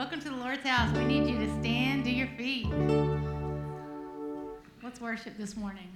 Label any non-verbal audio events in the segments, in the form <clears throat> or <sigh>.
Welcome to the Lord's house. We need you to stand to your feet. Let's worship this morning.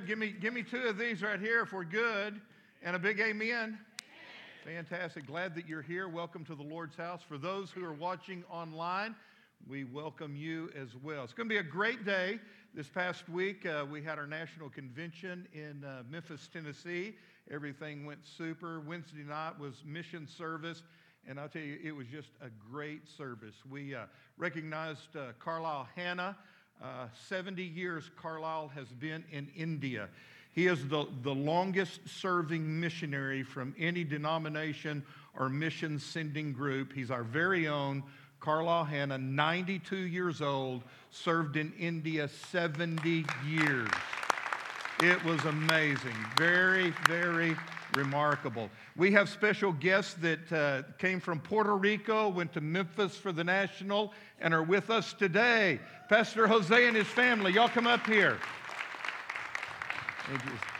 good. Give me, give me two of these right here if we're good. And a big amen. amen. Fantastic. Glad that you're here. Welcome to the Lord's house. For those who are watching online, we welcome you as well. It's going to be a great day. This past week, uh, we had our national convention in uh, Memphis, Tennessee. Everything went super. Wednesday night was mission service. And I'll tell you, it was just a great service. We uh, recognized uh, Carlisle Hanna uh, 70 years, Carlisle has been in India. He is the, the longest serving missionary from any denomination or mission sending group. He's our very own Carlisle Hanna, 92 years old, served in India 70 years. It was amazing. Very, very remarkable. We have special guests that uh, came from Puerto Rico, went to Memphis for the National, and are with us today. Pastor Jose and his family. Y'all come up here. Thank you.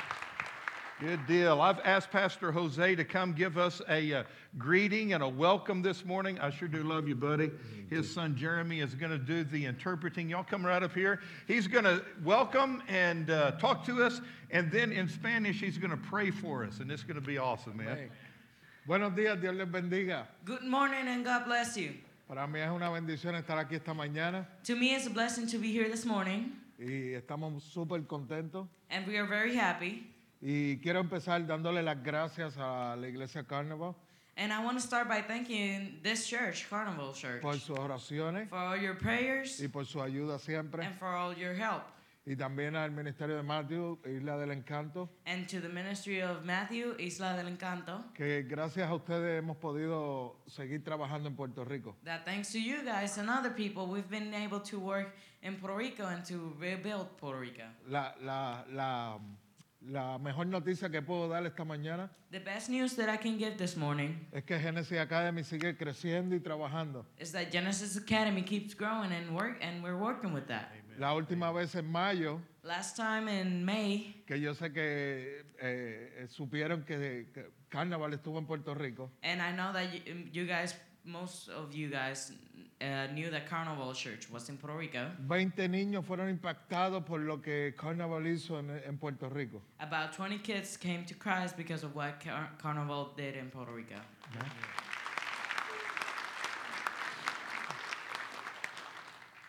Good deal. I've asked Pastor Jose to come give us a uh, greeting and a welcome this morning. I sure do love you, buddy. His son Jeremy is going to do the interpreting. Y'all come right up here. He's going to welcome and uh, talk to us, and then in Spanish, he's going to pray for us, and it's going to be awesome, man. Amén. Buenos días, Dios les bendiga. Good morning and God bless you. Para mí es una bendición estar aquí esta mañana To me, it's a blessing to be here this morning, y estamos súper contentos. and we are very happy. Y quiero empezar dándole las gracias a la Iglesia Carnival And I want to start by thanking this church, Carnival Church, por sus oraciones for all your prayers y por su ayuda siempre. and for all your help. Y también al Ministerio de Matthew, Isla del Encanto, And to the ministry of Matthew, Isla del Encanto, que gracias a ustedes hemos podido seguir trabajando en Puerto Rico. that thanks to you guys and other people, we've been able to work in Puerto Rico and to rebuild Puerto Rico. La, la, la, la mejor noticia que puedo dar esta mañana The best news that I can give this morning es que Genesis Academy sigue creciendo y trabajando. is that Genesis Academy keeps growing and work, and we're working with that. La última vez en mayo Last time in May, que yo sé que eh, eh, supieron que, que Carnaval estuvo en Puerto Rico. and I know that you, you guys, most of you guys, uh, knew that Cavanaugh Church was in Puerto Rico. 20 niños fueron impactados por lo que Cavanaugh hizo en, en Puerto Rico. About 20 kids came to Christ because of what Car- Cavanaugh did in Puerto Rico.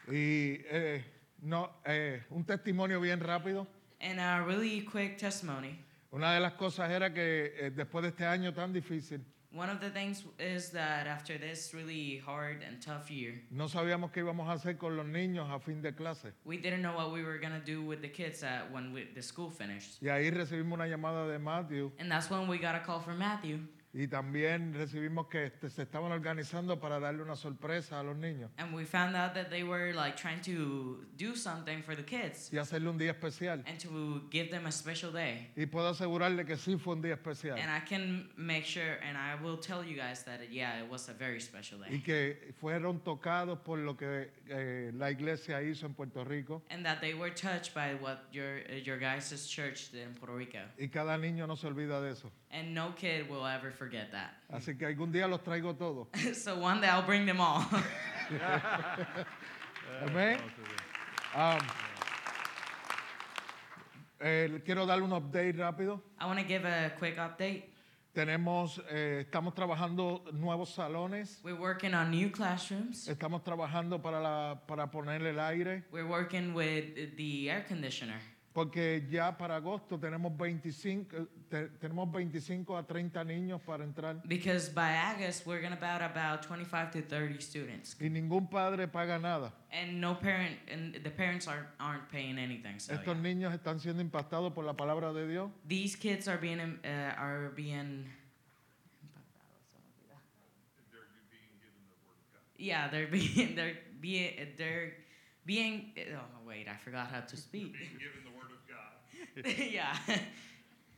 Y eh, no, eh, un testimonio bien rápido. And a really quick testimony. Una de las cosas era que eh, después de este año tan difícil, One of the things is that after this really hard and tough year, no sabíamos qué íbamos a hacer con los niños a fin de clase. we didn't know what we were gonna do with the kids at when we, the school finished. Y ahí recibimos una llamada de Matthew And that's when we got a call from Matthew. Y también recibimos que este, se estaban organizando para darle una sorpresa a los niños And we found out that they were like trying to do something for the kids y hacerle un día especial. and to give them a special day. Y puedo asegurarle que sí fue un día especial. And I can make sure, and I will tell you guys that yeah, it was a very special Y que fueron tocados por lo que eh, la iglesia hizo en Puerto Rico. And that they were touched by what your your guys' church did in Puerto Rico. Y cada niño no se olvida de eso. And no kid will ever forget that. <laughs> Así que algún día los traigo todos. <laughs> so one day I'll bring them all. <laughs> Amén. Um, eh, quiero darle un update rápido. I want to give a quick update. Tenemos, eh, estamos trabajando nuevos salones. We're working on new classrooms. Estamos trabajando para, la, para ponerle el aire. We're working with the air conditioner. Porque ya para agosto tenemos 25, eh, te- tenemos 25 a 30 niños para entrar. Because by August, we're going to about about 25 to 30 students. Y ningún padre paga nada. And no parent, and the parents aren't, aren't paying anything. So Estos yeah. niños están siendo impactados por la palabra de Dios. these kids are being, um, uh, are being. Yeah, they're being, <laughs> they're being, they're being. Oh wait, I forgot how to speak. Given the word of God. <laughs> yeah,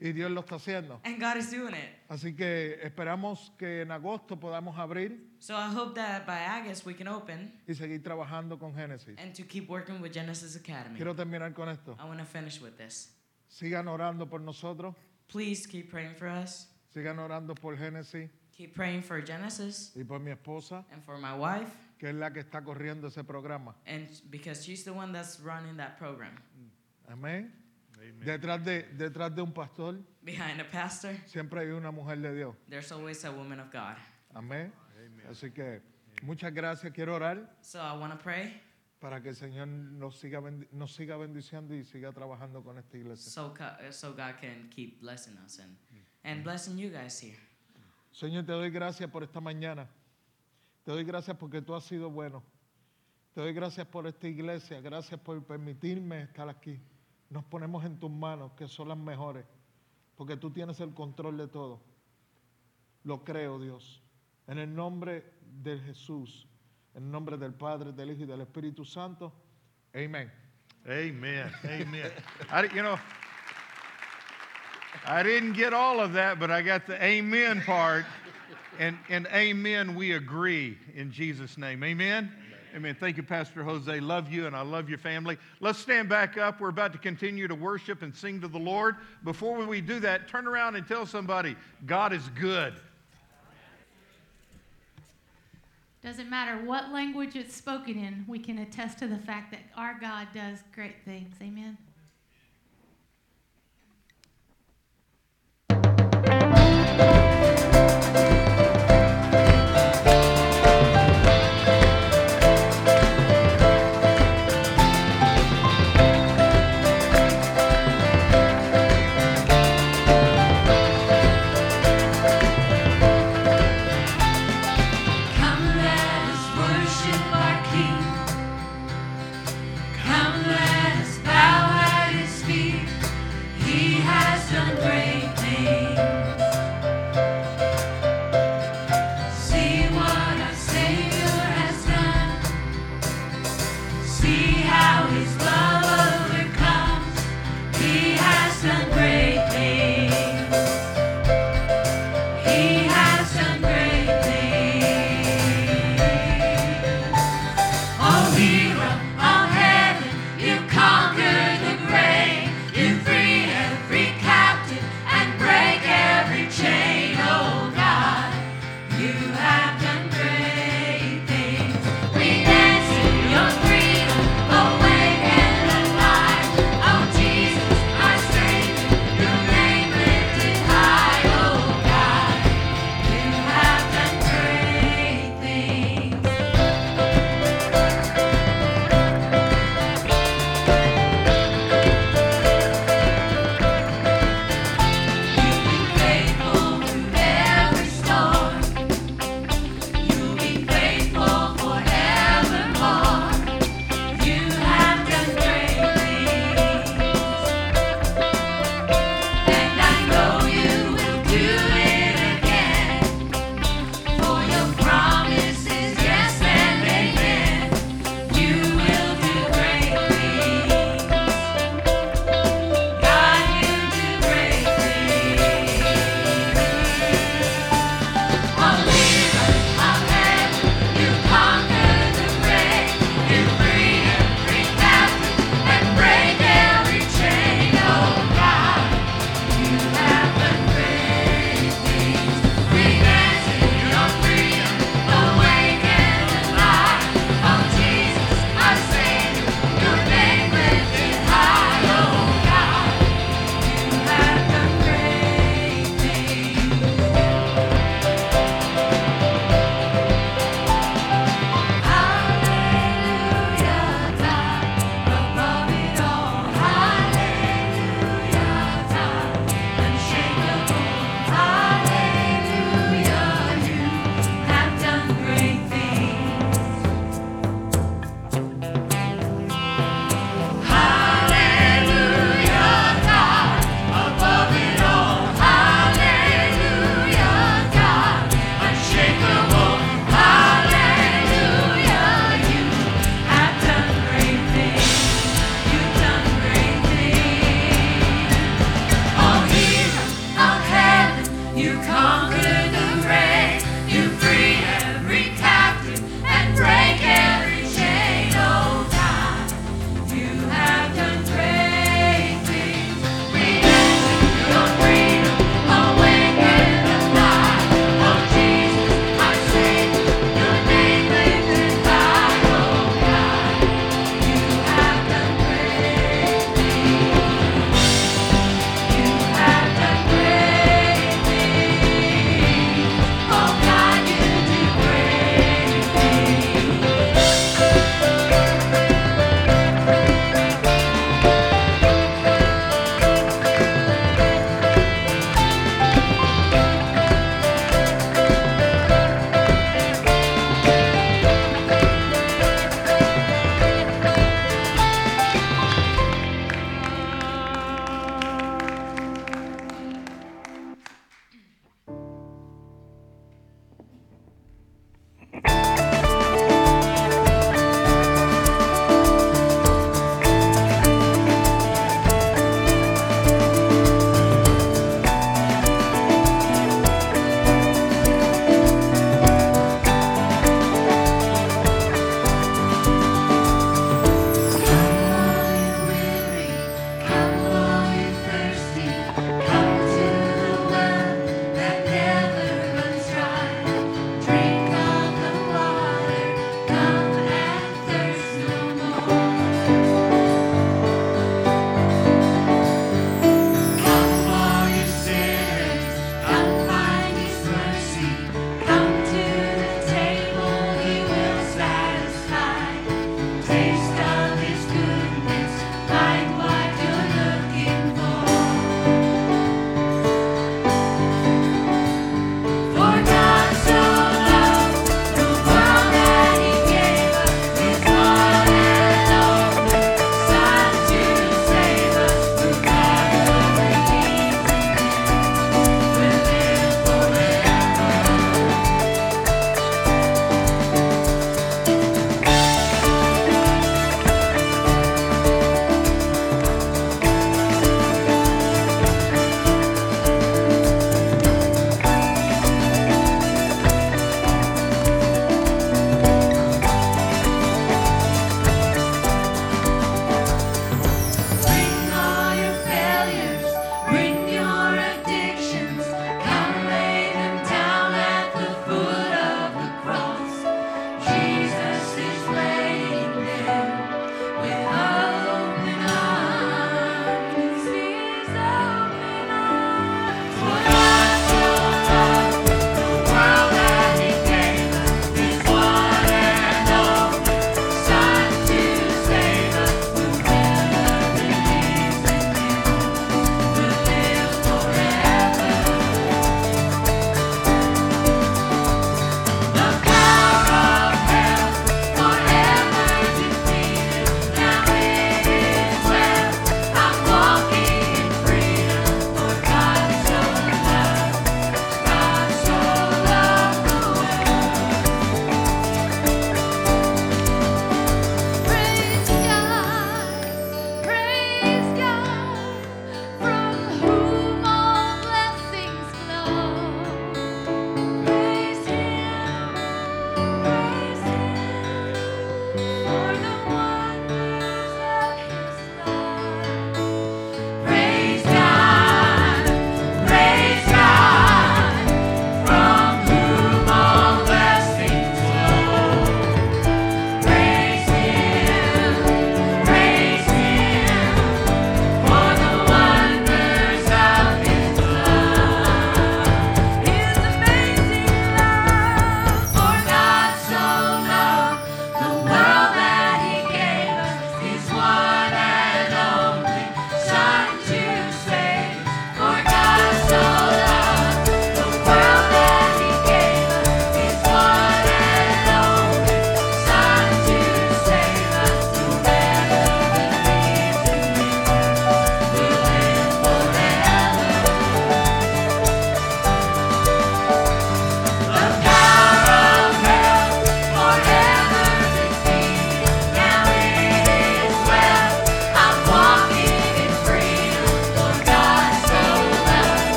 Y Dios lo está haciendo. and God is doing it. Así que esperamos que en agosto podamos abrir So I hope that by August we can open y seguir trabajando con Génesis. and to keep working with Genesis Academy. Quiero terminar con esto. I want to finish with this. Sigan orando por nosotros. Please keep praying for us. Sigan orando por Génesis Keep praying for Genesis y por mi esposa, and for my wife, que es la que está corriendo ese programa. and because she's the one that's running that program. Amén. Detrás de, detrás de un pastor Behind a pastor, siempre hay una mujer de Dios. there's always a woman of God. Amén. Así que muchas gracias. Quiero orar So I want to pray para que el Señor nos siga, bendi- nos siga bendiciendo y siga trabajando con esta iglesia. so, co- uh, so God can keep blessing us and, and blessing you guys here. Señor, te doy gracias por esta mañana. Te doy gracias porque tú has sido bueno. Te doy gracias por esta iglesia. Gracias por permitirme estar aquí. Nos ponemos en tus manos, que son las mejores, porque tú tienes el control de todo. Lo creo, Dios. En el nombre de Jesús, en el nombre del Padre, del Hijo y del Espíritu Santo. Amén. Amen. Amen. You know, I didn't get all of that, but I got the amen part. And, and amen, we agree in Jesus' name. Amen? Amen. Thank you, Pastor Jose. Love you, and I love your family. Let's stand back up. We're about to continue to worship and sing to the Lord. Before we do that, turn around and tell somebody, God is good. Doesn't matter what language it's spoken in, we can attest to the fact that our God does great things. Amen. Come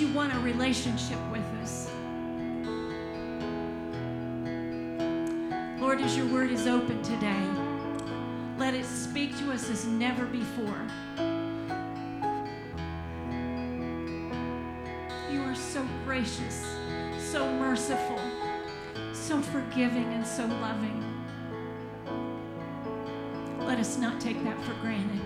you want a relationship with us. Lord, as your word is open today, let it speak to us as never before. You are so gracious, so merciful, so forgiving, and so loving. Let us not take that for granted.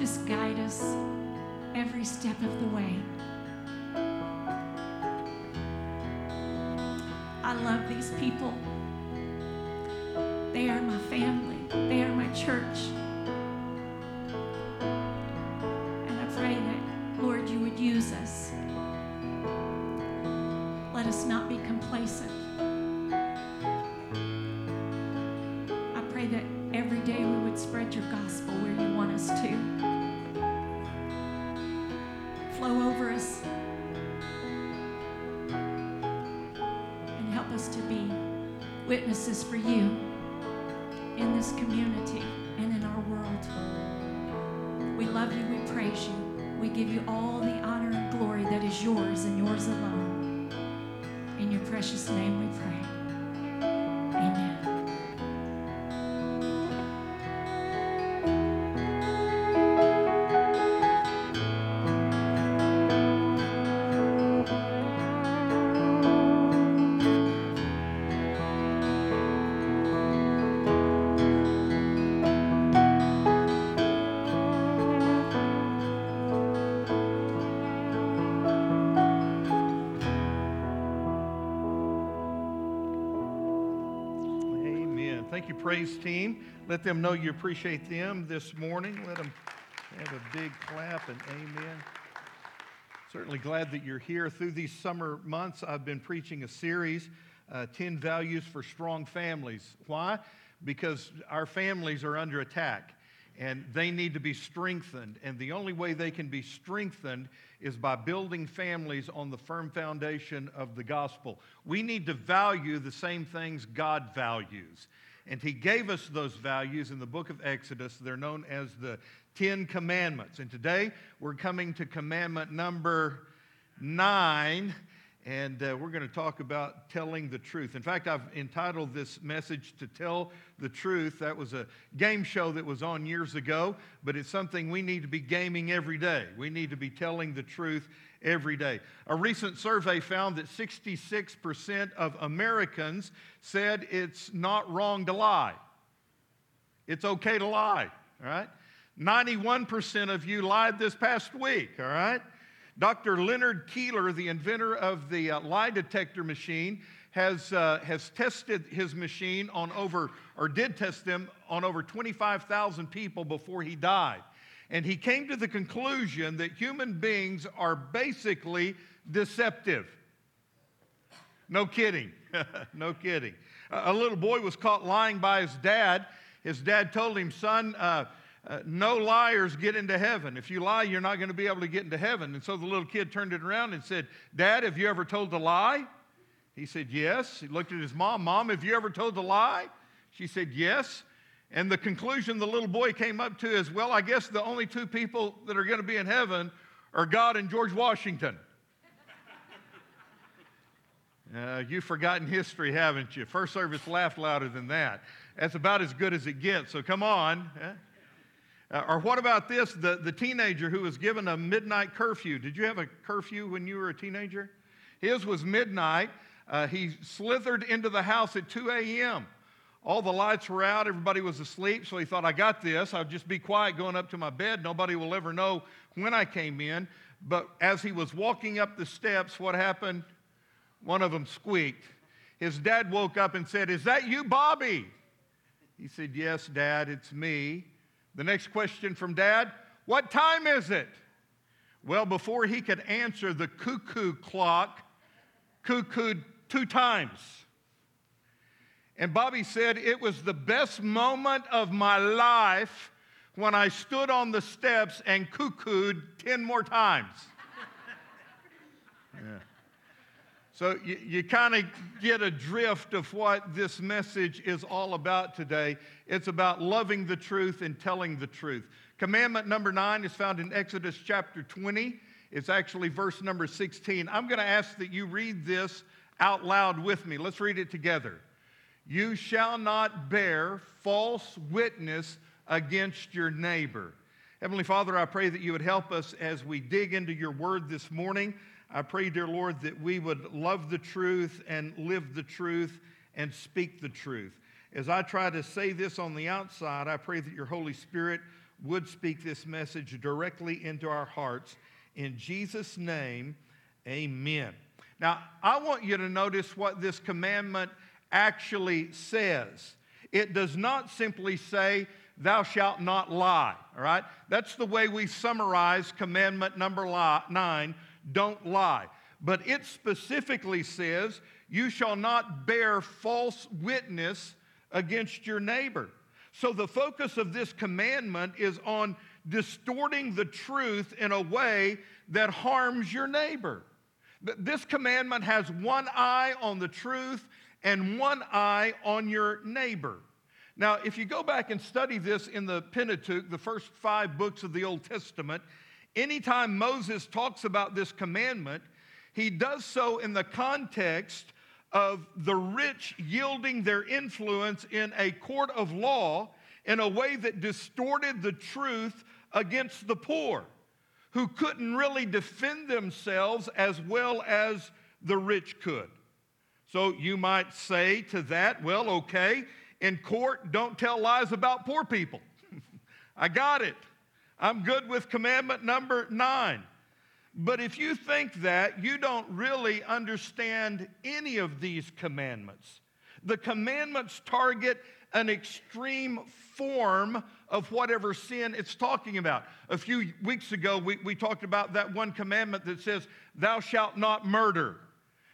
Just guide us every step of the way. I love these people. They are my family. They are my church. Witnesses for you in this community and in our world. We love you, we praise you. We give you all the honor and glory that is yours and yours alone. In your precious name we pray. Praise team. Let them know you appreciate them this morning. Let them have a big clap and amen. Certainly glad that you're here. Through these summer months, I've been preaching a series, uh, 10 Values for Strong Families. Why? Because our families are under attack and they need to be strengthened. And the only way they can be strengthened is by building families on the firm foundation of the gospel. We need to value the same things God values. And He gave us those values in the book of Exodus. They're known as the Ten Commandments. And today we're coming to commandment number nine. And uh, we're going to talk about telling the truth. In fact, I've entitled this message to tell the truth. That was a game show that was on years ago, but it's something we need to be gaming every day. We need to be telling the truth every day. A recent survey found that 66% of Americans said it's not wrong to lie. It's okay to lie, all right? 91% of you lied this past week, all right? Dr. Leonard Keeler, the inventor of the uh, lie detector machine, has, uh, has tested his machine on over, or did test them on over 25,000 people before he died. And he came to the conclusion that human beings are basically deceptive. No kidding. <laughs> no kidding. A little boy was caught lying by his dad. His dad told him, Son, uh, uh, no liars get into heaven. If you lie, you're not going to be able to get into heaven. And so the little kid turned it around and said, Dad, have you ever told a lie? He said, Yes. He looked at his mom. Mom, have you ever told a lie? She said, Yes. And the conclusion the little boy came up to is, Well, I guess the only two people that are going to be in heaven are God and George Washington. <laughs> Uh, you've forgotten history, haven't you? First service laughed louder than that. That's about as good as it gets, so come on. eh? Uh, or what about this the, the teenager who was given a midnight curfew? Did you have a curfew when you were a teenager? His was midnight. Uh, he slithered into the house at 2 a.m. All the lights were out, everybody was asleep, so he thought, I got this. I'll just be quiet going up to my bed. Nobody will ever know when I came in. But as he was walking up the steps, what happened? One of them squeaked. His dad woke up and said, Is that you, Bobby? He said, Yes, Dad, it's me. The next question from Dad, What time is it? Well, before he could answer, the cuckoo clock cuckooed two times. And Bobby said, It was the best moment of my life when I stood on the steps and cuckooed 10 more times. <laughs> yeah. So you, you kind of get a drift of what this message is all about today. It's about loving the truth and telling the truth. Commandment number nine is found in Exodus chapter 20. It's actually verse number 16. I'm going to ask that you read this out loud with me. Let's read it together. You shall not bear false witness against your neighbor. Heavenly Father, I pray that you would help us as we dig into your word this morning. I pray, dear Lord, that we would love the truth and live the truth and speak the truth. As I try to say this on the outside, I pray that your Holy Spirit would speak this message directly into our hearts. In Jesus' name, amen. Now, I want you to notice what this commandment actually says. It does not simply say, Thou shalt not lie, all right? That's the way we summarize commandment number nine don't lie. But it specifically says, You shall not bear false witness against your neighbor. So the focus of this commandment is on distorting the truth in a way that harms your neighbor. This commandment has one eye on the truth and one eye on your neighbor. Now, if you go back and study this in the Pentateuch, the first five books of the Old Testament, anytime Moses talks about this commandment, he does so in the context of the rich yielding their influence in a court of law in a way that distorted the truth against the poor, who couldn't really defend themselves as well as the rich could. So you might say to that, well, okay, in court, don't tell lies about poor people. <laughs> I got it. I'm good with commandment number nine. But if you think that, you don't really understand any of these commandments. The commandments target an extreme form of whatever sin it's talking about. A few weeks ago, we, we talked about that one commandment that says, Thou shalt not murder.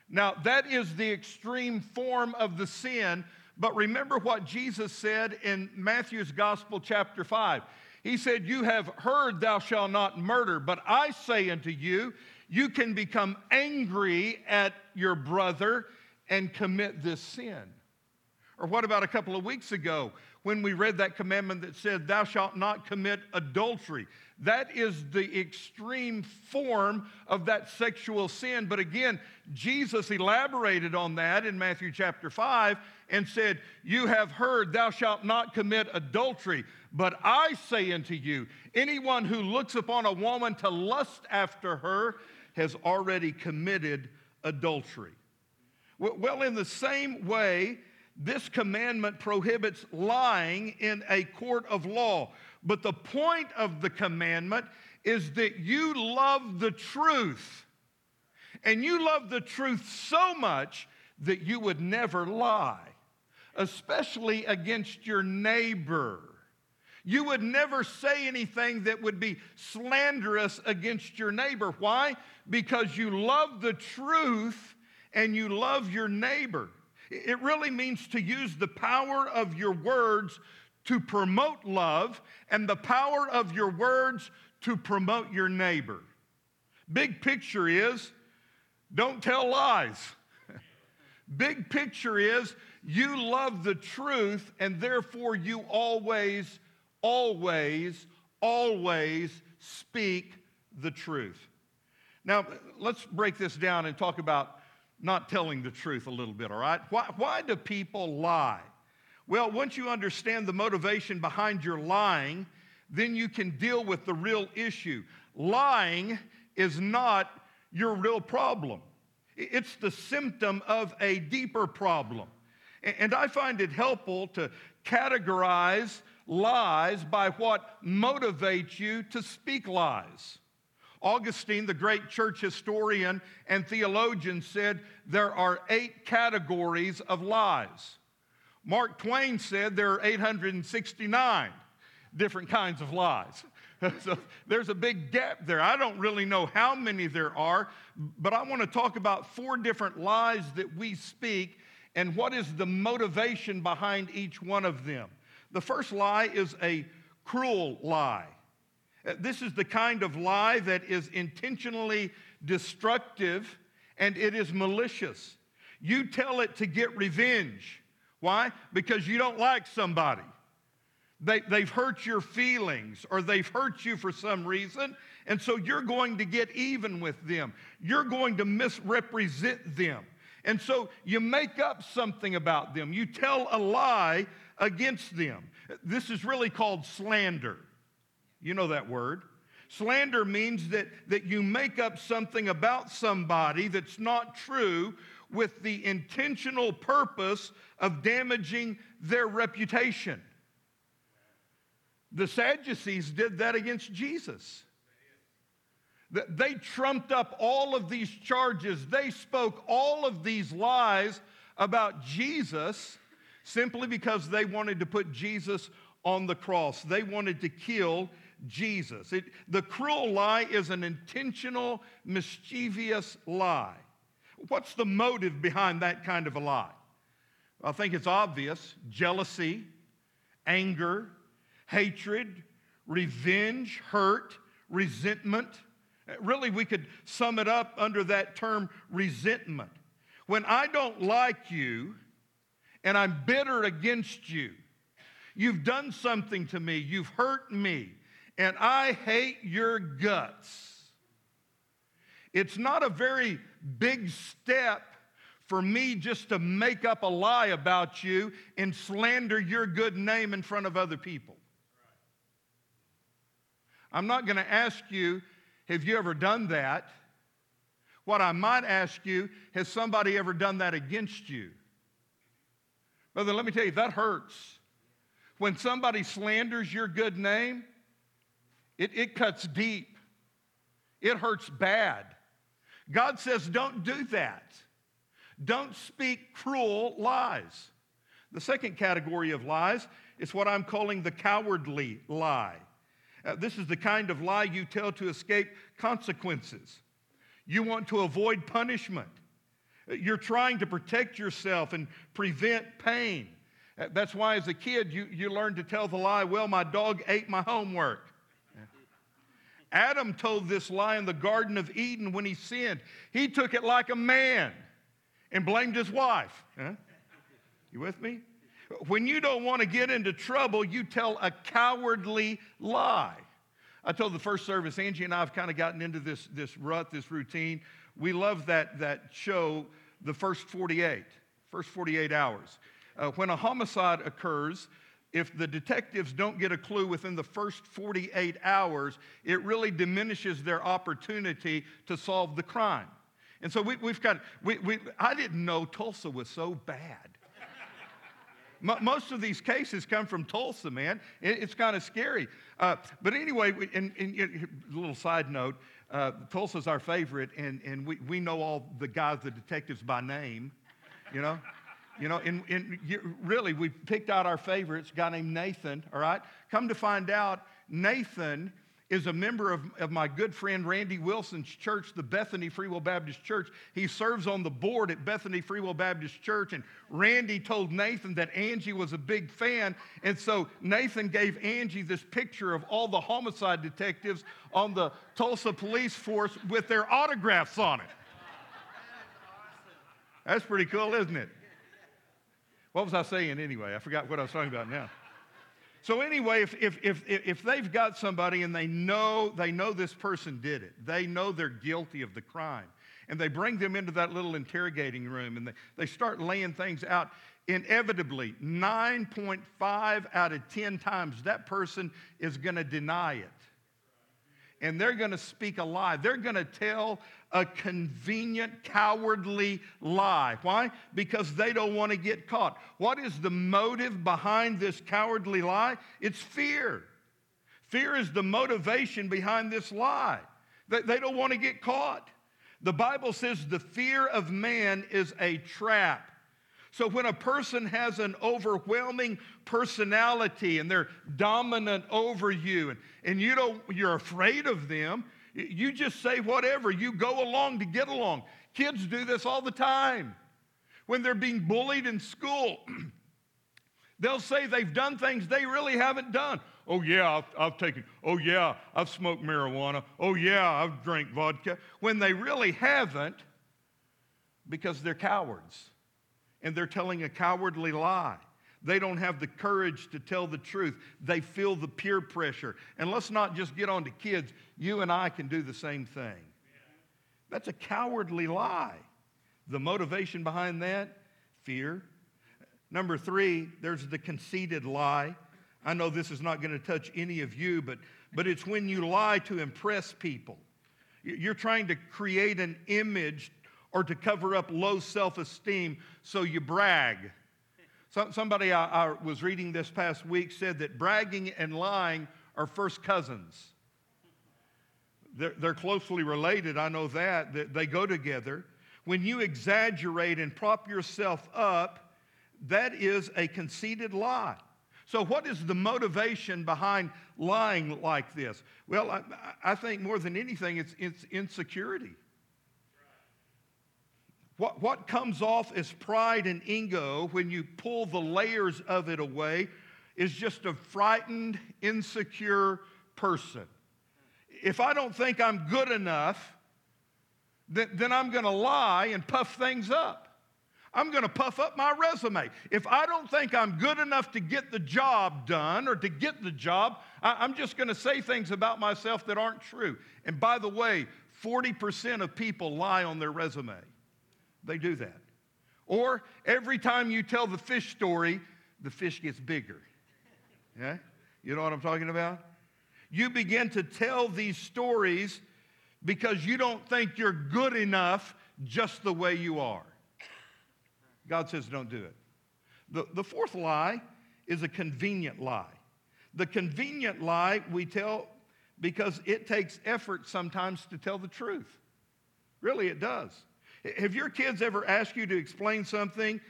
Now, that is the extreme form of the sin, but remember what Jesus said in Matthew's Gospel, chapter 5. He said, You have heard, thou shalt not murder, but I say unto you, you can become angry at your brother and commit this sin. Or what about a couple of weeks ago when we read that commandment that said, Thou shalt not commit adultery? That is the extreme form of that sexual sin. But again, Jesus elaborated on that in Matthew chapter 5 and said, You have heard, Thou shalt not commit adultery. But I say unto you, anyone who looks upon a woman to lust after her has already committed adultery. Well, in the same way, this commandment prohibits lying in a court of law. But the point of the commandment is that you love the truth. And you love the truth so much that you would never lie, especially against your neighbor. You would never say anything that would be slanderous against your neighbor. Why? Because you love the truth and you love your neighbor. It really means to use the power of your words to promote love and the power of your words to promote your neighbor. Big picture is don't tell lies. <laughs> Big picture is you love the truth and therefore you always, always, always speak the truth. Now, let's break this down and talk about not telling the truth a little bit, all right? Why, why do people lie? Well, once you understand the motivation behind your lying, then you can deal with the real issue. Lying is not your real problem, it's the symptom of a deeper problem. And I find it helpful to categorize lies by what motivates you to speak lies. Augustine, the great church historian and theologian, said there are eight categories of lies. Mark Twain said there are 869 different kinds of lies. <laughs> so there's a big gap there. I don't really know how many there are, but I want to talk about four different lies that we speak and what is the motivation behind each one of them. The first lie is a cruel lie. Uh, This is the kind of lie that is intentionally destructive and it is malicious. You tell it to get revenge. Why? Because you don't like somebody. They, they've hurt your feelings or they've hurt you for some reason, and so you're going to get even with them. You're going to misrepresent them. And so you make up something about them. You tell a lie against them. This is really called slander. You know that word. Slander means that, that you make up something about somebody that's not true with the intentional purpose of damaging their reputation. The Sadducees did that against Jesus. Th- They trumped up all of these charges. They spoke all of these lies about Jesus simply because they wanted to put Jesus on the cross. They wanted to kill Jesus. It, the cruel lie is an intentional, mischievous lie. What's the motive behind that kind of a lie? I think it's obvious jealousy, anger, hatred, revenge, hurt, resentment. Really, we could sum it up under that term resentment. When I don't like you and I'm bitter against you, you've done something to me, you've hurt me, and I hate your guts. It's not a very big step for me just to make up a lie about you and slander your good name in front of other people. I'm not going to ask you, have you ever done that? What I might ask you, has somebody ever done that against you? Brother, let me tell you, that hurts. When somebody slanders your good name, it, it cuts deep. It hurts bad. God says, don't do that. Don't speak cruel lies. The second category of lies is what I'm calling the cowardly lie. Uh, this is the kind of lie you tell to escape consequences. You want to avoid punishment. You're trying to protect yourself and prevent pain. Uh, That's why, as a kid, you, you learn to tell the lie, well, my dog ate my homework. Adam told this lie in the Garden of Eden when he sinned. He took it like a man and blamed his wife. Huh? You with me? When you don't want to get into trouble, you tell a cowardly lie. I told the first service, Angie and I have kind of gotten into this, this rut, this routine. We love that, that show, The First 48, First 48 Hours. Uh, when a homicide occurs, if the detectives don't get a clue within the first 48 hours, it really diminishes their opportunity to solve the crime. And so we, we've got, we, we, I didn't know Tulsa was so bad. Mo- Most of these cases come from Tulsa, man. It- it's kind of scary. Uh, but anyway, and, and a little side note uh, Tulsa's our favorite, and, and we, we know all the guys, the detectives by name, you know? You know, and, and you, really, we picked out our favorites, guy named Nathan, all right? Come to find out, Nathan is a member of, of my good friend Randy Wilson's church, the Bethany Free Will Baptist Church. He serves on the board at Bethany Free Will Baptist Church. And Randy told Nathan that Angie was a big fan. And so Nathan gave Angie this picture of all the homicide detectives on the Tulsa police force with their autographs on it. That's pretty cool, isn't it? What was I saying anyway? I forgot what I was talking about now. So anyway, if, if, if, if they've got somebody and they know, they know this person did it, they know they're guilty of the crime, and they bring them into that little interrogating room and they, they start laying things out, inevitably, 9.5 out of 10 times that person is going to deny it. And they're going to speak a lie. They're going to tell a convenient, cowardly lie. Why? Because they don't want to get caught. What is the motive behind this cowardly lie? It's fear. Fear is the motivation behind this lie. They, don't want to get caught. The Bible says the fear of man is a trap. So when a person has an overwhelming personality and they're dominant over you and, and you don't, you're afraid of them, you just say whatever. You go along to get along. Kids do this all the time. When they're being bullied in school, <clears throat> they'll say they've done things they really haven't done. Oh, yeah, I've, I've, taken, oh, yeah, I've smoked marijuana. Oh, yeah, I've drank vodka. When they really haven't because they're cowards and they're telling a cowardly lie. They don't have the courage to tell the truth. They feel the peer pressure. And let's not just get on to kids. You and I can do the same thing. That's a cowardly lie. The motivation behind that? Fear. Number three, there's the conceited lie. I know this is not going to touch any of you, but, but it's when you lie to impress people. You're trying to create an image or to cover up low self esteem, so you brag. So, somebody I, I was reading this past week said that bragging and lying are first cousins. They're, they're closely related, I know that, that they go together. When you exaggerate and prop yourself up, that is a conceited lie. So, what is the motivation behind lying like this? Well, I, I think more than anything, it's, it's insecurity. What, what comes off as pride and ego when you pull the layers of it away is just a frightened, insecure person. If I don't think I'm good enough, then, then I'm going to lie and puff things up. I'm going to puff up my resume. If I don't think I'm good enough to get the job done or to get the job, I, I'm just going to say things about myself that aren't true. And by the way, 40% of people lie on their resume. They do that. Or every time you tell the fish story, the fish gets bigger. Yeah? You know what I'm talking about? You begin to tell these stories because you don't think you're good enough just the way you are. God says don't do it. The, the fourth lie is a convenient lie. The convenient lie we tell because it takes effort sometimes to tell the truth. Really, it does. Have your kids ever asked you to explain something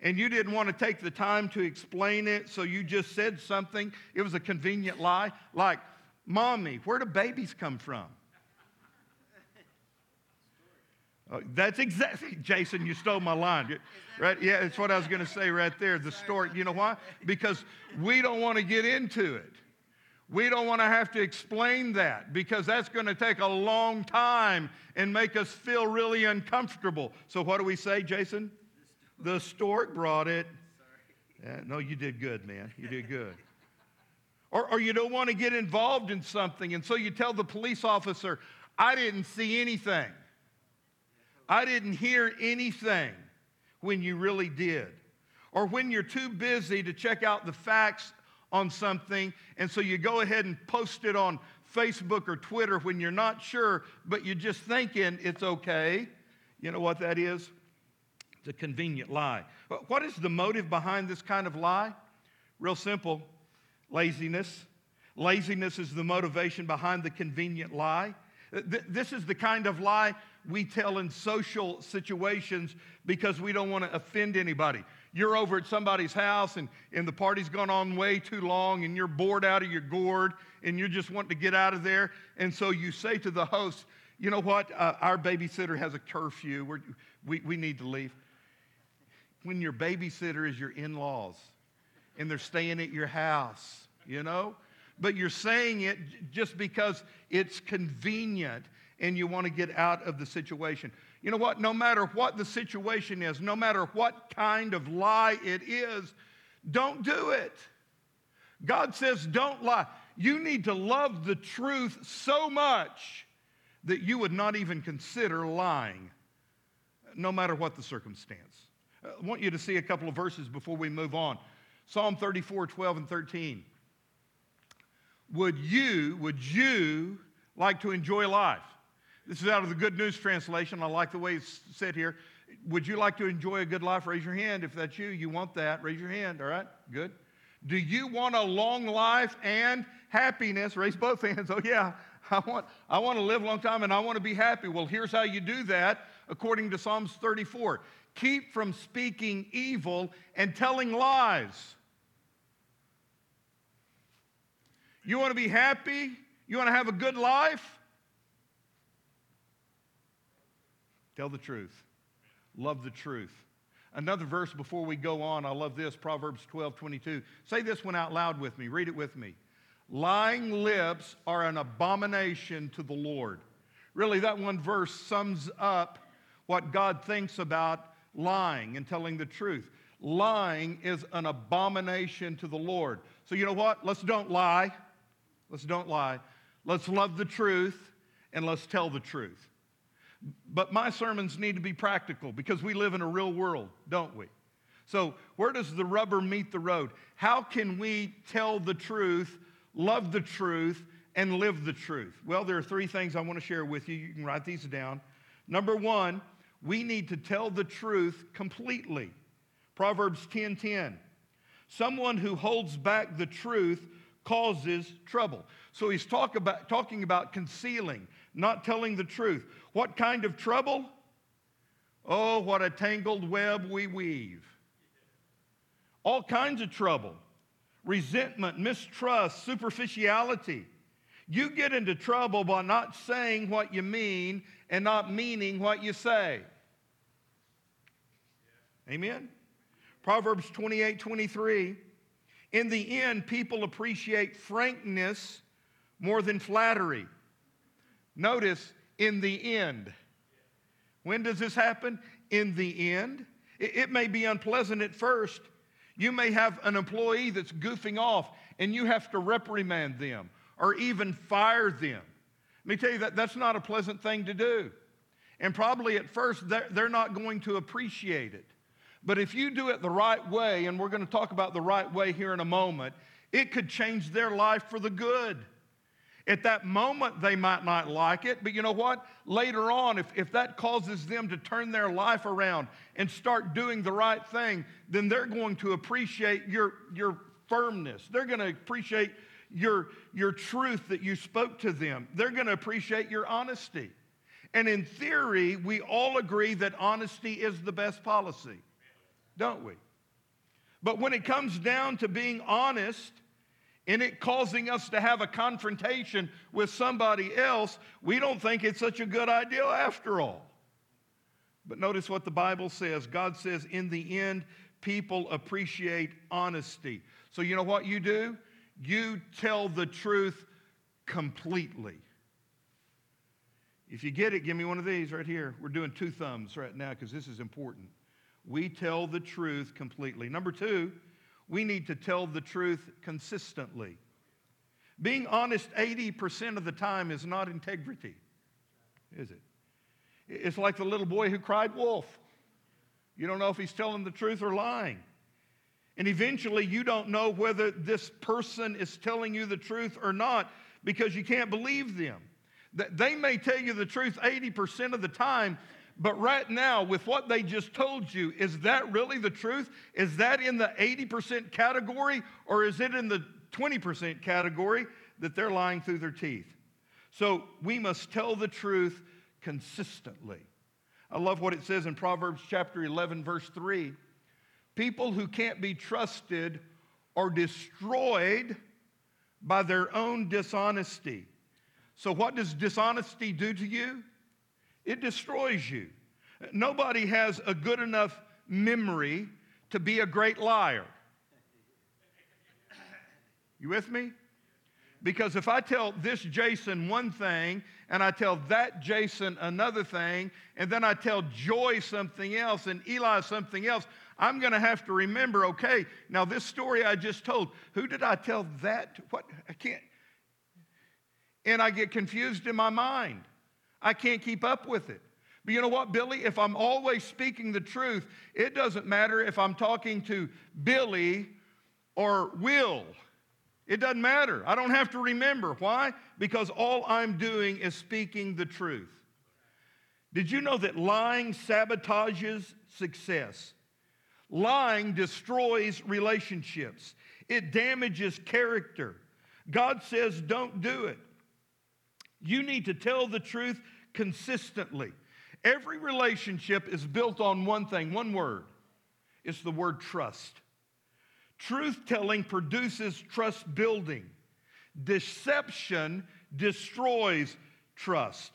and you didn't want to take the time to explain it, so you just said something? It was a convenient lie, like, Mommy, where do babies come from? <laughs> Uh, that's exactly, <laughs> Jason, you stole my line. Right? Yeah, that's what I was going to say right there. The story. You know why? Because we don't want to get into it. We don't want to have to explain that because that's going to take a long time and make us feel really uncomfortable. So, what do we say, Jason? The stork brought it. Yeah, no, you did good, man. You did good. Or, or you don't want to get involved in something, and so you tell the police officer, I didn't see anything. I didn't hear anything when you really did. Or when you're too busy to check out the facts on something, and so you go ahead and post it on Facebook or Twitter when you're not sure, but you're just thinking it's okay. You know what that is? It's a convenient lie. What is the motive behind this kind of lie? Real simple laziness. Laziness is the motivation behind the convenient lie. This is the kind of lie we tell in social situations because we don't want to offend anybody. You're over at somebody's house and, and the party's gone on way too long and you're bored out of your gourd and you're just wanting to get out of there. And so you say to the host, you know what? Uh, our babysitter has a curfew. We're, we, we need to leave. When your babysitter is your in laws and they're staying at your house, you know? But you're saying it just because it's convenient and you want to get out of the situation. You know what? No matter what the situation is, no matter what kind of lie it is, don't do it. God says, don't lie. You need to love the truth so much that you would not even consider lying, no matter what the circumstance. Uh, I want you to see a couple of verses before we move on. Psalm 34, 12, and 13. Would you, would you like to enjoy life? This is out of the Good News Translation. I like the way it's said here. Would you like to enjoy a good life? Raise your hand. If that's you, you want that. Raise your hand. All right? Good. Do you want a long life and happiness? Raise both hands. <laughs> Oh, yeah. I want, I want to live a long time and I want to be happy. Well, here's how you do that according to Psalms 34 keep from speaking evil and telling lies. You want to be happy? You want to have a good life? Tell the truth. Love the truth. Another verse before we go on, I love this Proverbs 12 22. Say this one out loud with me. Read it with me. Lying lips are an abomination to the Lord. Really, that one verse sums up what God thinks about lying and telling the truth. Lying is an abomination to the Lord. So, you know what? Let's don't lie. Let's don't lie. Let's love the truth and let's tell the truth. But my sermons need to be practical because we live in a real world, don't we? So, where does the rubber meet the road? How can we tell the truth, love the truth, and live the truth? Well, there are three things I want to share with you. You can write these down. Number one, we need to tell the truth completely. Proverbs 10 10. Someone who holds back the truth causes trouble. So he's talk about, talking about concealing, not telling the truth. What kind of trouble? Oh, what a tangled web we weave. All kinds of trouble resentment, mistrust, superficiality. You get into trouble by not saying what you mean and not meaning what you say. Amen? Proverbs 28 23. In the end, people appreciate frankness more than flattery. Notice, in the end. When does this happen? In the end. It, it may be unpleasant at first. You may have an employee that's goofing off and you have to reprimand them or even fire them. Let me tell you that that's not a pleasant thing to do. And probably at first, they're, they're not going to appreciate it. But if you do it the right way, and we're going to talk about the right way here in a moment, it could change their life for the good. At that moment, they might not like it, but you know what? Later on, if, if that causes them to turn their life around and start doing the right thing, then they're going to appreciate your, your firmness. They're going to appreciate your, your truth that you spoke to them. They're going to appreciate your honesty. And in theory, we all agree that honesty is the best policy, don't we? But when it comes down to being honest, and it causing us to have a confrontation with somebody else, we don't think it's such a good idea after all. But notice what the Bible says God says, in the end, people appreciate honesty. So, you know what you do? You tell the truth completely. If you get it, give me one of these right here. We're doing two thumbs right now because this is important. We tell the truth completely. Number two, we need to tell the truth consistently. Being honest 80% of the time is not integrity, is it? It's like the little boy who cried wolf. You don't know if he's telling the truth or lying. And eventually, you don't know whether this person is telling you the truth or not because you can't believe them. They may tell you the truth 80% of the time, but right now, with what they just told you, is that really the truth? Is that in the 80% category or is it in the 20% category that they're lying through their teeth? So we must tell the truth consistently. I love what it says in Proverbs chapter 11, verse 3. People who can't be trusted are destroyed by their own dishonesty. So, what does dishonesty do to you? It destroys you. Nobody has a good enough memory to be a great liar. You with me? Because if I tell this Jason one thing and I tell that Jason another thing, and then I tell Joy something else and Eli something else, I'm going to have to remember okay, now this story I just told, who did I tell that? To? What? I can't. And I get confused in my mind. I can't keep up with it. But you know what, Billy? If I'm always speaking the truth, it doesn't matter if I'm talking to Billy or Will. It doesn't matter. I don't have to remember. Why? Because all I'm doing is speaking the truth. Did you know that lying sabotages success? Lying destroys relationships, it damages character. God says, don't do it. You need to tell the truth consistently. Every relationship is built on one thing, one word. It's the word trust. Truth telling produces trust building. Deception destroys trust.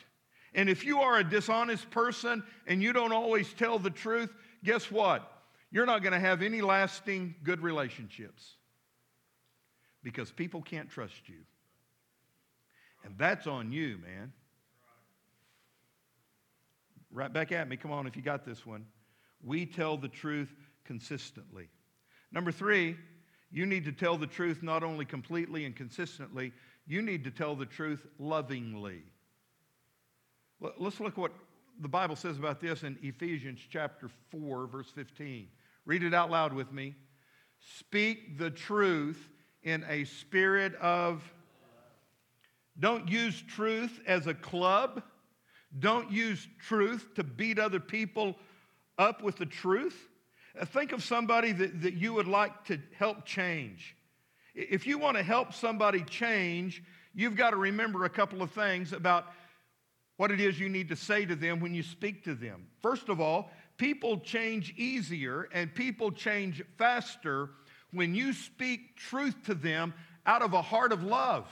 And if you are a dishonest person and you don't always tell the truth, guess what? You're not going to have any lasting good relationships because people can't trust you. And that's on you, man. Right back at me. Come on, if you got this one. We tell the truth consistently. Number three, you need to tell the truth not only completely and consistently, you need to tell the truth lovingly. Let's look at what the Bible says about this in Ephesians chapter 4, verse 15. Read it out loud with me. Speak the truth in a spirit of. Don't use truth as a club. Don't use truth to beat other people up with the truth. Uh, think of somebody that, that you would like to help change. If you want to help somebody change, you've got to remember a couple of things about what it is you need to say to them when you speak to them. First of all, people change easier and people change faster when you speak truth to them out of a heart of love.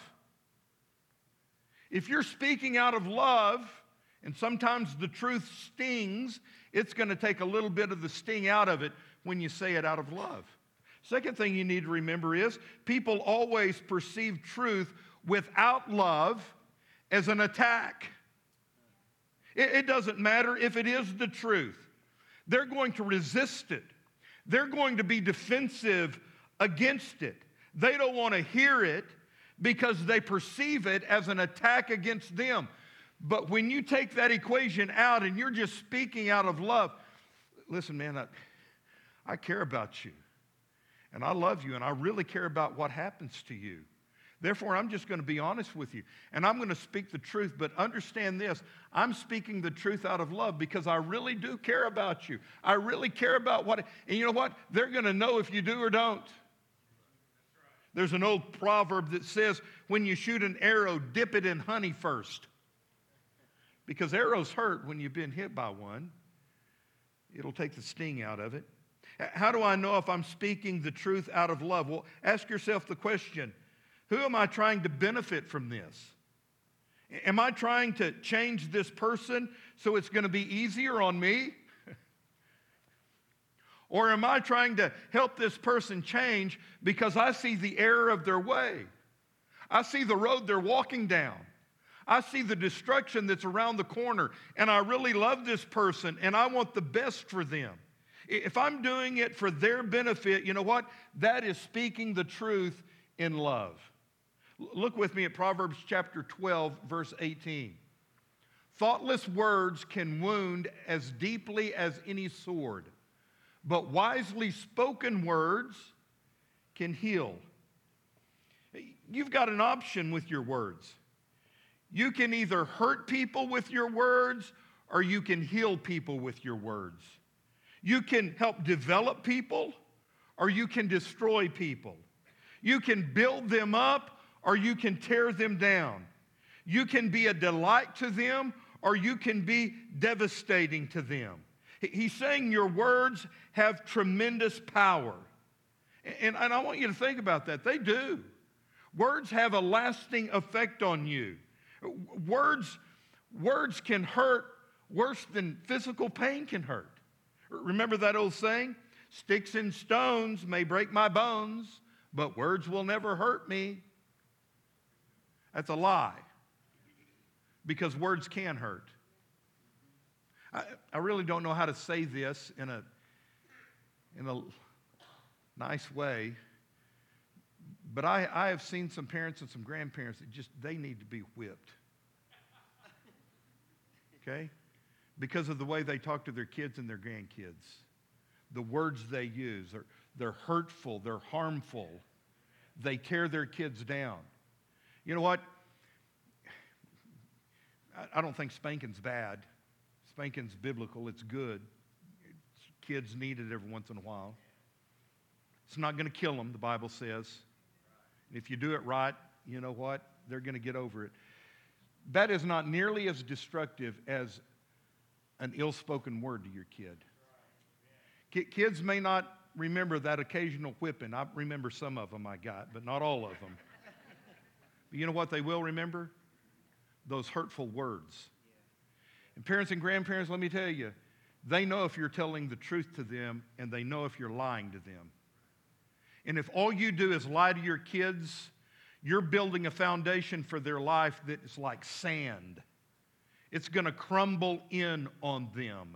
If you're speaking out of love, and sometimes the truth stings, it's going to take a little bit of the sting out of it when you say it out of love. Second thing you need to remember is people always perceive truth without love as an attack. It, it doesn't matter if it is the truth, they're going to resist it, they're going to be defensive against it. They don't want to hear it because they perceive it as an attack against them. But when you take that equation out and you're just speaking out of love, listen, man, I, I care about you. And I love you, and I really care about what happens to you. Therefore, I'm just going to be honest with you. And I'm going to speak the truth, but understand this I'm speaking the truth out of love because I really do care about you. I really care about what, and you know what? They're going to know if you do or don't. There's an old proverb that says, when you shoot an arrow, dip it in honey first. Because arrows hurt when you've been hit by one, it'll take the sting out of it. How do I know if I'm speaking the truth out of love? Well, ask yourself the question who am I trying to benefit from this? Am I trying to change this person so it's going to be easier on me? Or am I trying to help this person change because I see the error of their way? I see the road they're walking down. I see the destruction that's around the corner, and I really love this person, and I want the best for them. If I'm doing it for their benefit, you know what? That is speaking the truth in love. Look with me at Proverbs chapter 12, verse 18. Thoughtless words can wound as deeply as any sword, but wisely spoken words can heal. You've got an option with your words. You can either hurt people with your words or you can heal people with your words. You can help develop people or you can destroy people. You can build them up or you can tear them down. You can be a delight to them or you can be devastating to them. He- He's saying your words have tremendous power. And, and I want you to think about that. They do. Words have a lasting effect on you. Words, words can hurt worse than physical pain can hurt. Remember that old saying? Sticks and stones may break my bones, but words will never hurt me. That's a lie because words can hurt. I, I really don't know how to say this in a, in a nice way, but I, I have seen some parents and some grandparents that just, they need to be whipped. Okay? Because of the way they talk to their kids and their grandkids. The words they use, are, they're hurtful, they're harmful, they tear their kids down. You know what? I- I don't think spanking's bad. Spanking's biblical, it's good. Kids need it every once in a while. It's not going to kill them, the Bible says. And if you do it right, you know what? They're going to get over it. That is not nearly as destructive as an ill spoken word to your kid. Kids may not remember that occasional whipping. I remember some of them I got, but not all of them. But you know what they will remember? Those hurtful words. And parents and grandparents, let me tell you, they know if you're telling the truth to them and they know if you're lying to them. And if all you do is lie to your kids, you're building a foundation for their life that is like sand. It's going to crumble in on them.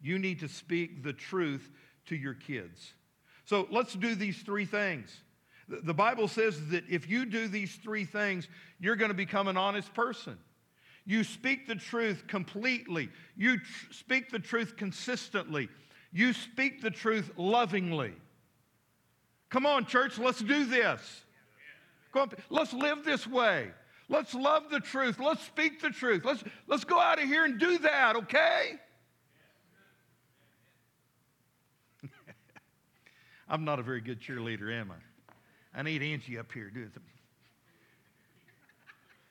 You need to speak the truth to your kids. So let's do these three things. The the Bible says that if you do these three things, you're going to become an honest person. You speak the truth completely. You tr- speak the truth consistently. You speak the truth lovingly. Come on, church, let's do this. Come on, let's live this way. Let's love the truth. Let's speak the truth. Let's, let's go out of here and do that, okay? <laughs> I'm not a very good cheerleader, am I? I need Angie up here Do something.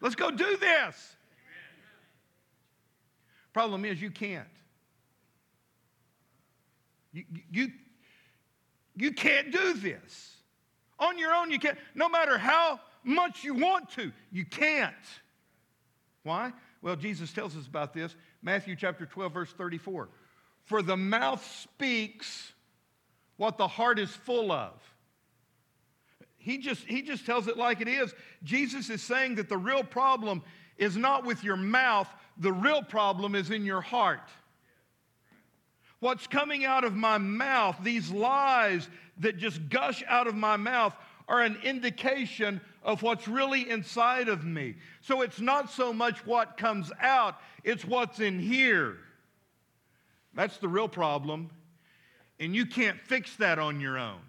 Let's go do this. Problem is, you can't. You, you, you can't do this. On your own, you can't. No matter how much you want to, you can't. Why? Well, Jesus tells us about this. Matthew chapter 12, verse 34. For the mouth speaks what the heart is full of. He just, he just tells it like it is. Jesus is saying that the real problem is not with your mouth, the real problem is in your heart. What's coming out of my mouth, these lies that just gush out of my mouth, are an indication of what's really inside of me. So it's not so much what comes out, it's what's in here. That's the real problem. And you can't fix that on your own.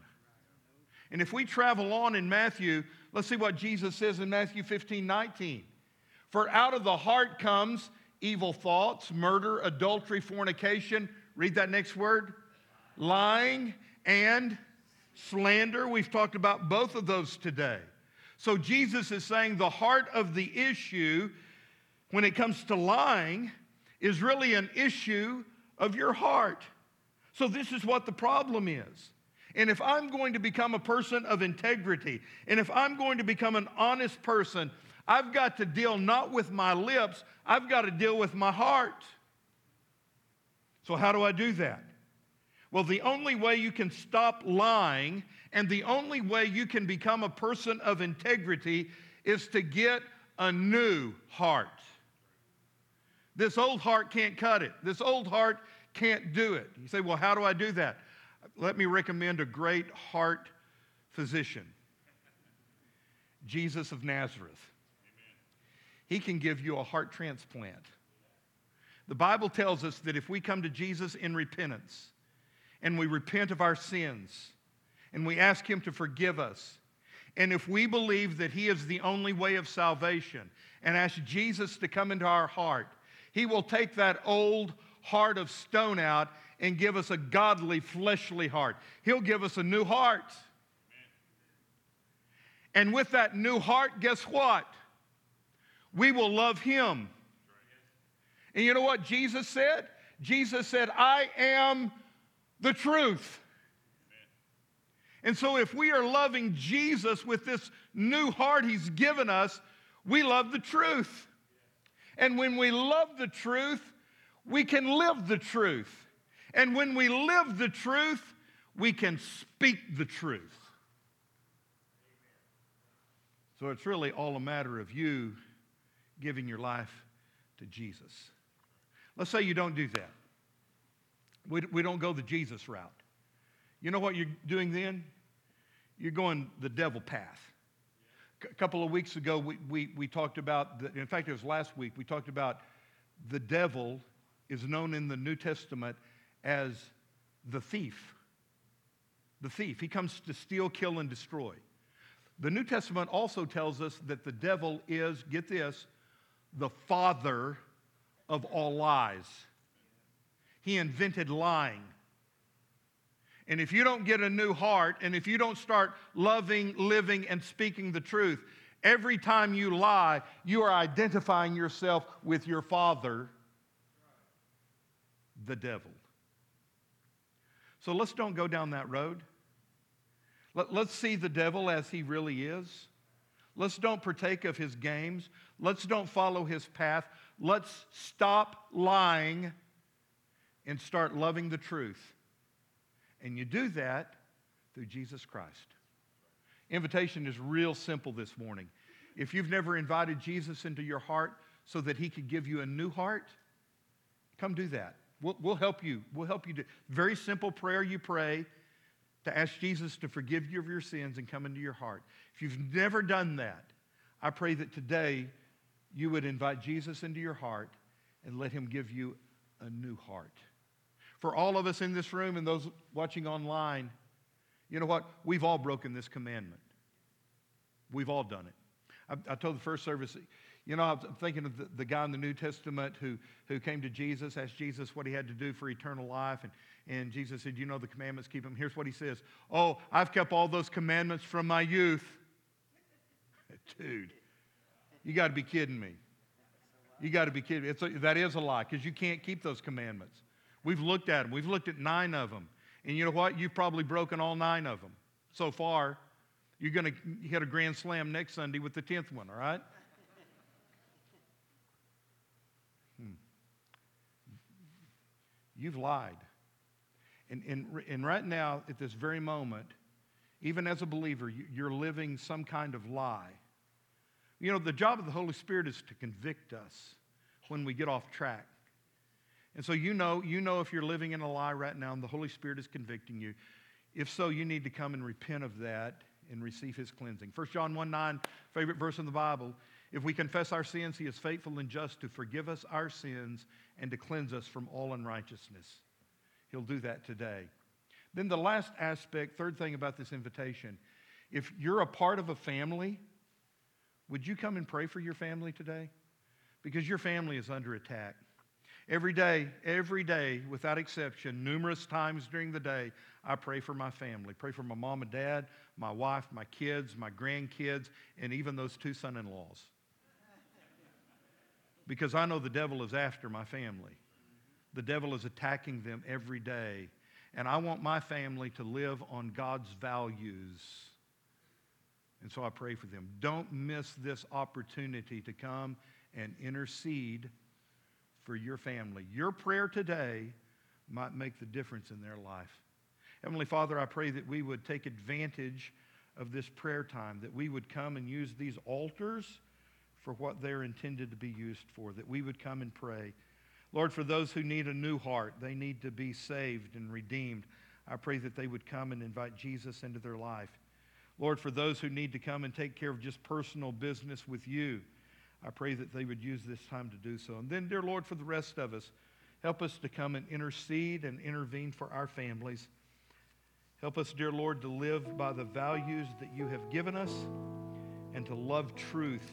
And if we travel on in Matthew, let's see what Jesus says in Matthew 15 19. For out of the heart comes evil thoughts, murder, adultery, fornication. Read that next word lying and slander. We've talked about both of those today. So Jesus is saying the heart of the issue when it comes to lying is really an issue of your heart. So this is what the problem is. And if I'm going to become a person of integrity, and if I'm going to become an honest person, I've got to deal not with my lips, I've got to deal with my heart. So, how do I do that? Well, the only way you can stop lying and the only way you can become a person of integrity is to get a new heart. This old heart can't cut it. This old heart can't do it. You say, well, how do I do that? Let me recommend a great heart physician Jesus of Nazareth. He can give you a heart transplant. The Bible tells us that if we come to Jesus in repentance and we repent of our sins and we ask Him to forgive us, and if we believe that He is the only way of salvation and ask Jesus to come into our heart, He will take that old heart of stone out and give us a godly, fleshly heart. He'll give us a new heart. And with that new heart, guess what? We will love him. And you know what Jesus said? Jesus said, I am the truth. And so, if we are loving Jesus with this new heart he's given us, we love the truth. And when we love the truth, we can live the truth. And when we live the truth, we can speak the truth. So it's really all a matter of you giving your life to Jesus. Let's say you don't do that. We, we don't go the Jesus route. You know what you're doing then? You're going the devil path. A couple of weeks ago, we, we, we talked about, the, in fact, it was last week, we talked about the devil is known in the New Testament as the thief. The thief. He comes to steal, kill, and destroy. The New Testament also tells us that the devil is, get this, the father of all lies. He invented lying. And if you don't get a new heart, and if you don't start loving, living, and speaking the truth, every time you lie, you are identifying yourself with your father, the devil. So let's don't go down that road. Let, us see the devil as he really is. Let's don't partake of his games. Let's don't follow his path. Let's stop lying and start loving the truth. And you do that through Jesus Christ. Invitation is real simple this morning. If you've never invited Jesus into your heart so that he could give you a new heart, come do that. We'll, we'll help you. We'll help you. Do, very simple prayer you pray to ask Jesus to forgive you of your sins and come into your heart. If you've never done that, I pray that today you would invite Jesus into your heart and let him give you a new heart. For all of us in this room and those watching online, you know what? We've all broken this commandment. We've all done it. I, I told the first service, you know, I'm thinking of the, the, guy in the New Testament who, who came to Jesus, asked Jesus what he had to do for eternal life. And, and Jesus said, You know the commandments, keep them. Here's what he says Oh, I've kept all those commandments from my youth. <laughs> Dude, you got to be kidding me. You got to be kidding me. It's a, that is a lie because you can't keep those commandments. We've looked at them, we've looked at nine of them. And you know what? You've probably broken all nine of them so far. You're going to hit a grand slam next Sunday with the 10th one, all right? Hmm. You've lied. And, and, and right now, at this very moment, even as a believer, you're living some kind of lie. You know, the job of the Holy Spirit is to convict us when we get off track. And so you know, you know if you're living in a lie right now and the Holy Spirit is convicting you. If so, you need to come and repent of that and receive his cleansing. 1 John 1 9, favorite verse in the Bible. If we confess our sins, he is faithful and just to forgive us our sins and to cleanse us from all unrighteousness. He'll do that today. Then the last aspect, third thing about this invitation, if you're a part of a family, would you come and pray for your family today? Because your family is under attack. Every day, every day, without exception, numerous times during the day, I pray for my family. Pray for my mom and dad, my wife, my kids, my grandkids, and even those two son in laws. Because I know the devil is after my family. The devil is attacking them every day. And I want my family to live on God's values. And so I pray for them. Don't miss this opportunity to come and intercede for your family. Your prayer today might make the difference in their life. Heavenly Father, I pray that we would take advantage of this prayer time, that we would come and use these altars for what they're intended to be used for, that we would come and pray. Lord, for those who need a new heart, they need to be saved and redeemed. I pray that they would come and invite Jesus into their life. Lord, for those who need to come and take care of just personal business with you, I pray that they would use this time to do so. And then, dear Lord, for the rest of us, help us to come and intercede and intervene for our families. Help us, dear Lord, to live by the values that you have given us and to love truth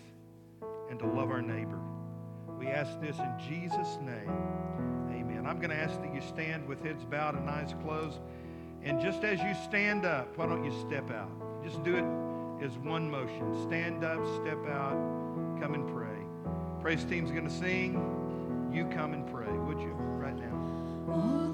and to love our neighbor. We ask this in Jesus' name. Amen. I'm going to ask that you stand with heads bowed and eyes closed. And just as you stand up, why don't you step out? Just do it as one motion. Stand up, step out, come and pray. Praise team's going to sing. You come and pray, would you, right now?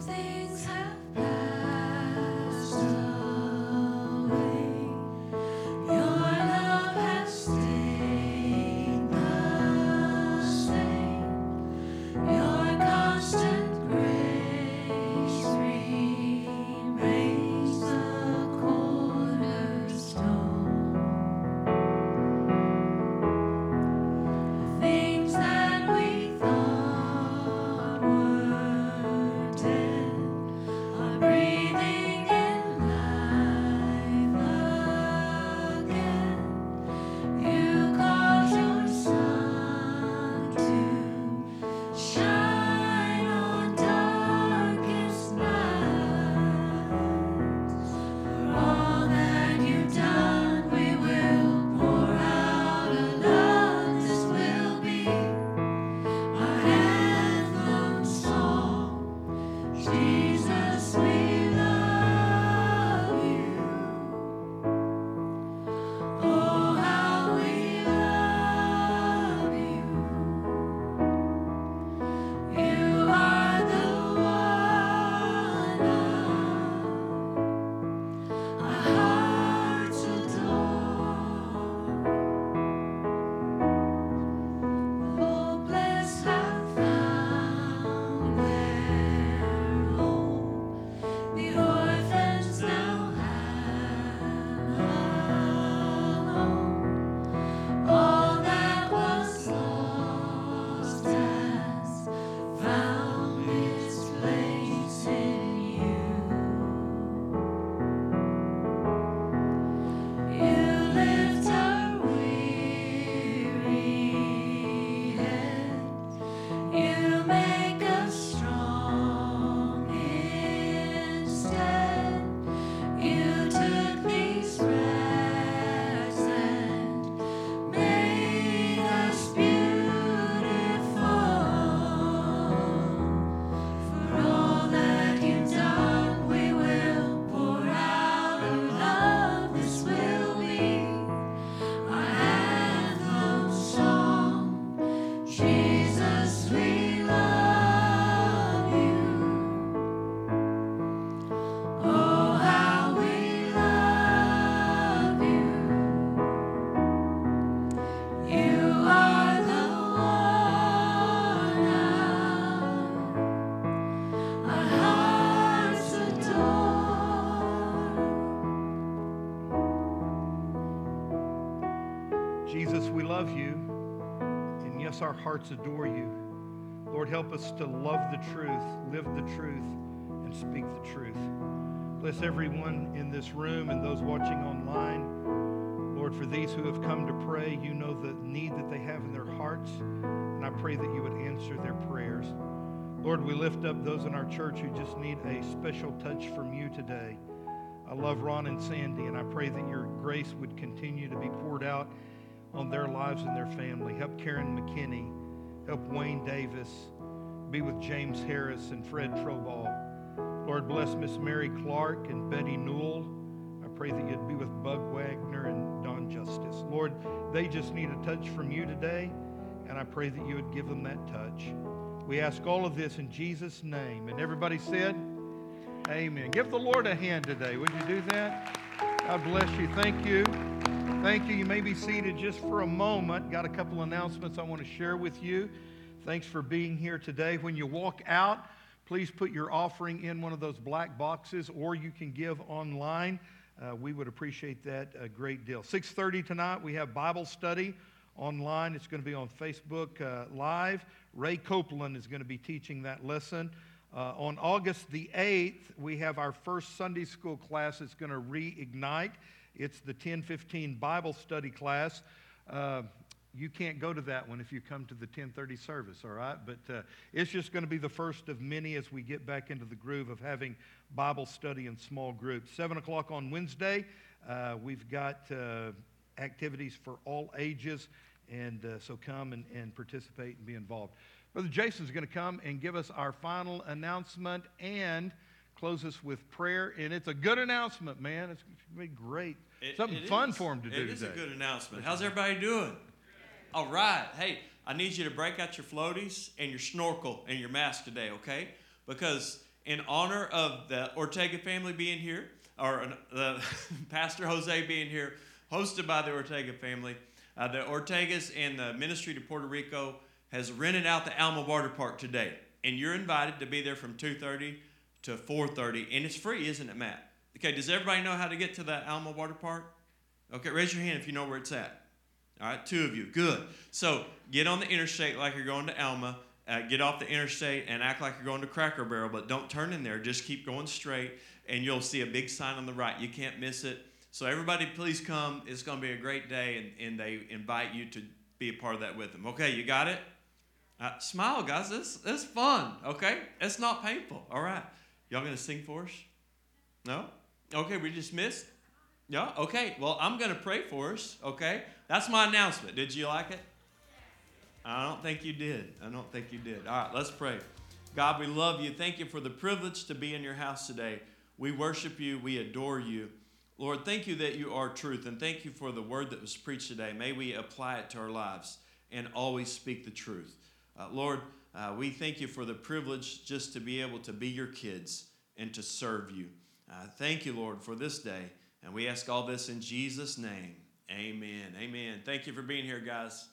Jesus, we love you. And yes, our hearts adore you. Lord, help us to love the truth, live the truth, and speak the truth. Bless everyone in this room and those watching online. Lord, for these who have come to pray, you know the need that they have in their hearts. And I pray that you would answer their prayers. Lord, we lift up those in our church who just need a special touch from you today. I love Ron and Sandy, and I pray that your grace would continue to be poured out on their lives and their family. Help Karen McKinney. Help Wayne Davis. Be with James Harris and Fred Troball. Lord, bless Miss Mary Clark and Betty Newell. I pray that you'd be with Bug Wagner and Don Justice. Lord, they just need a touch from you today, and I pray that you would give them that touch. We ask all of this in Jesus' name. And everybody said, Amen. Give the Lord a hand today. Would you do that? God bless you. Thank you. Thank you. You may be seated just for a moment. Got a couple announcements I want to share with you. Thanks for being here today. When you walk out, please put your offering in one of those black boxes, or you can give online. Uh, we would appreciate that a great deal. 6:30 tonight, we have Bible study online. It's going to be on Facebook uh, Live. Ray Copeland is going to be teaching that lesson. Uh, on August the 8th, we have our first Sunday school class that's going to reignite. It's the 1015 Bible study class. Uh, you can't go to that one if you come to the 1030 service, all right? But uh, it's just going to be the first of many as we get back into the groove of having Bible study in small groups. 7 o'clock on Wednesday, uh, we've got uh, activities for all ages, and uh, so come and, and participate and be involved. Brother Jason's going to come and give us our final announcement and close us with prayer. And it's a good announcement, man. It's going to be great. It- Something it fun is. for him to do It is a good announcement. How's everybody doing? All right. Hey, I need you to break out your floaties and your snorkel and your mask today, okay? Because in honor of the Ortega family being here, or the <laughs> Pastor Jose being here, hosted by the Ortega family, uh, the Ortegas and the Ministry to Puerto Rico has rented out the Alma Water Park today, and you're invited to be there from 2:30 to 4:30, and it's free, isn't it, Matt? Okay, does everybody know how to get to the Alma Water Park? Okay, raise your hand if you know where it's at. All right, two of you. Good. So get on the interstate like you're going to Alma. Uh, get off the interstate and act like you're going to Cracker Barrel, but don't turn in there. Just keep going straight, and you'll see a big sign on the right. You can't miss it. So everybody, please come. It's going to be a great day, and, and they invite you to be a part of that with them. Okay, you got it? Uh, smile, guys. This it's fun. Okay, it's not painful. All right, y'all gonna sing for us? No. Okay, we dismissed. Yeah. Okay. Well, I'm gonna pray for us. Okay. That's my announcement. Did you like it? I don't think you did. I don't think you did. All right, let's pray. God, we love you. Thank you for the privilege to be in your house today. We worship you. We adore you. Lord, thank you that you are truth, and thank you for the word that was preached today. May we apply it to our lives and always speak the truth. Uh, Lord, uh, we thank you for the privilege just to be able to be your kids and to serve you. Uh, thank you, Lord, for this day. And we ask all this in Jesus' name. Amen. Amen. Thank you for being here, guys.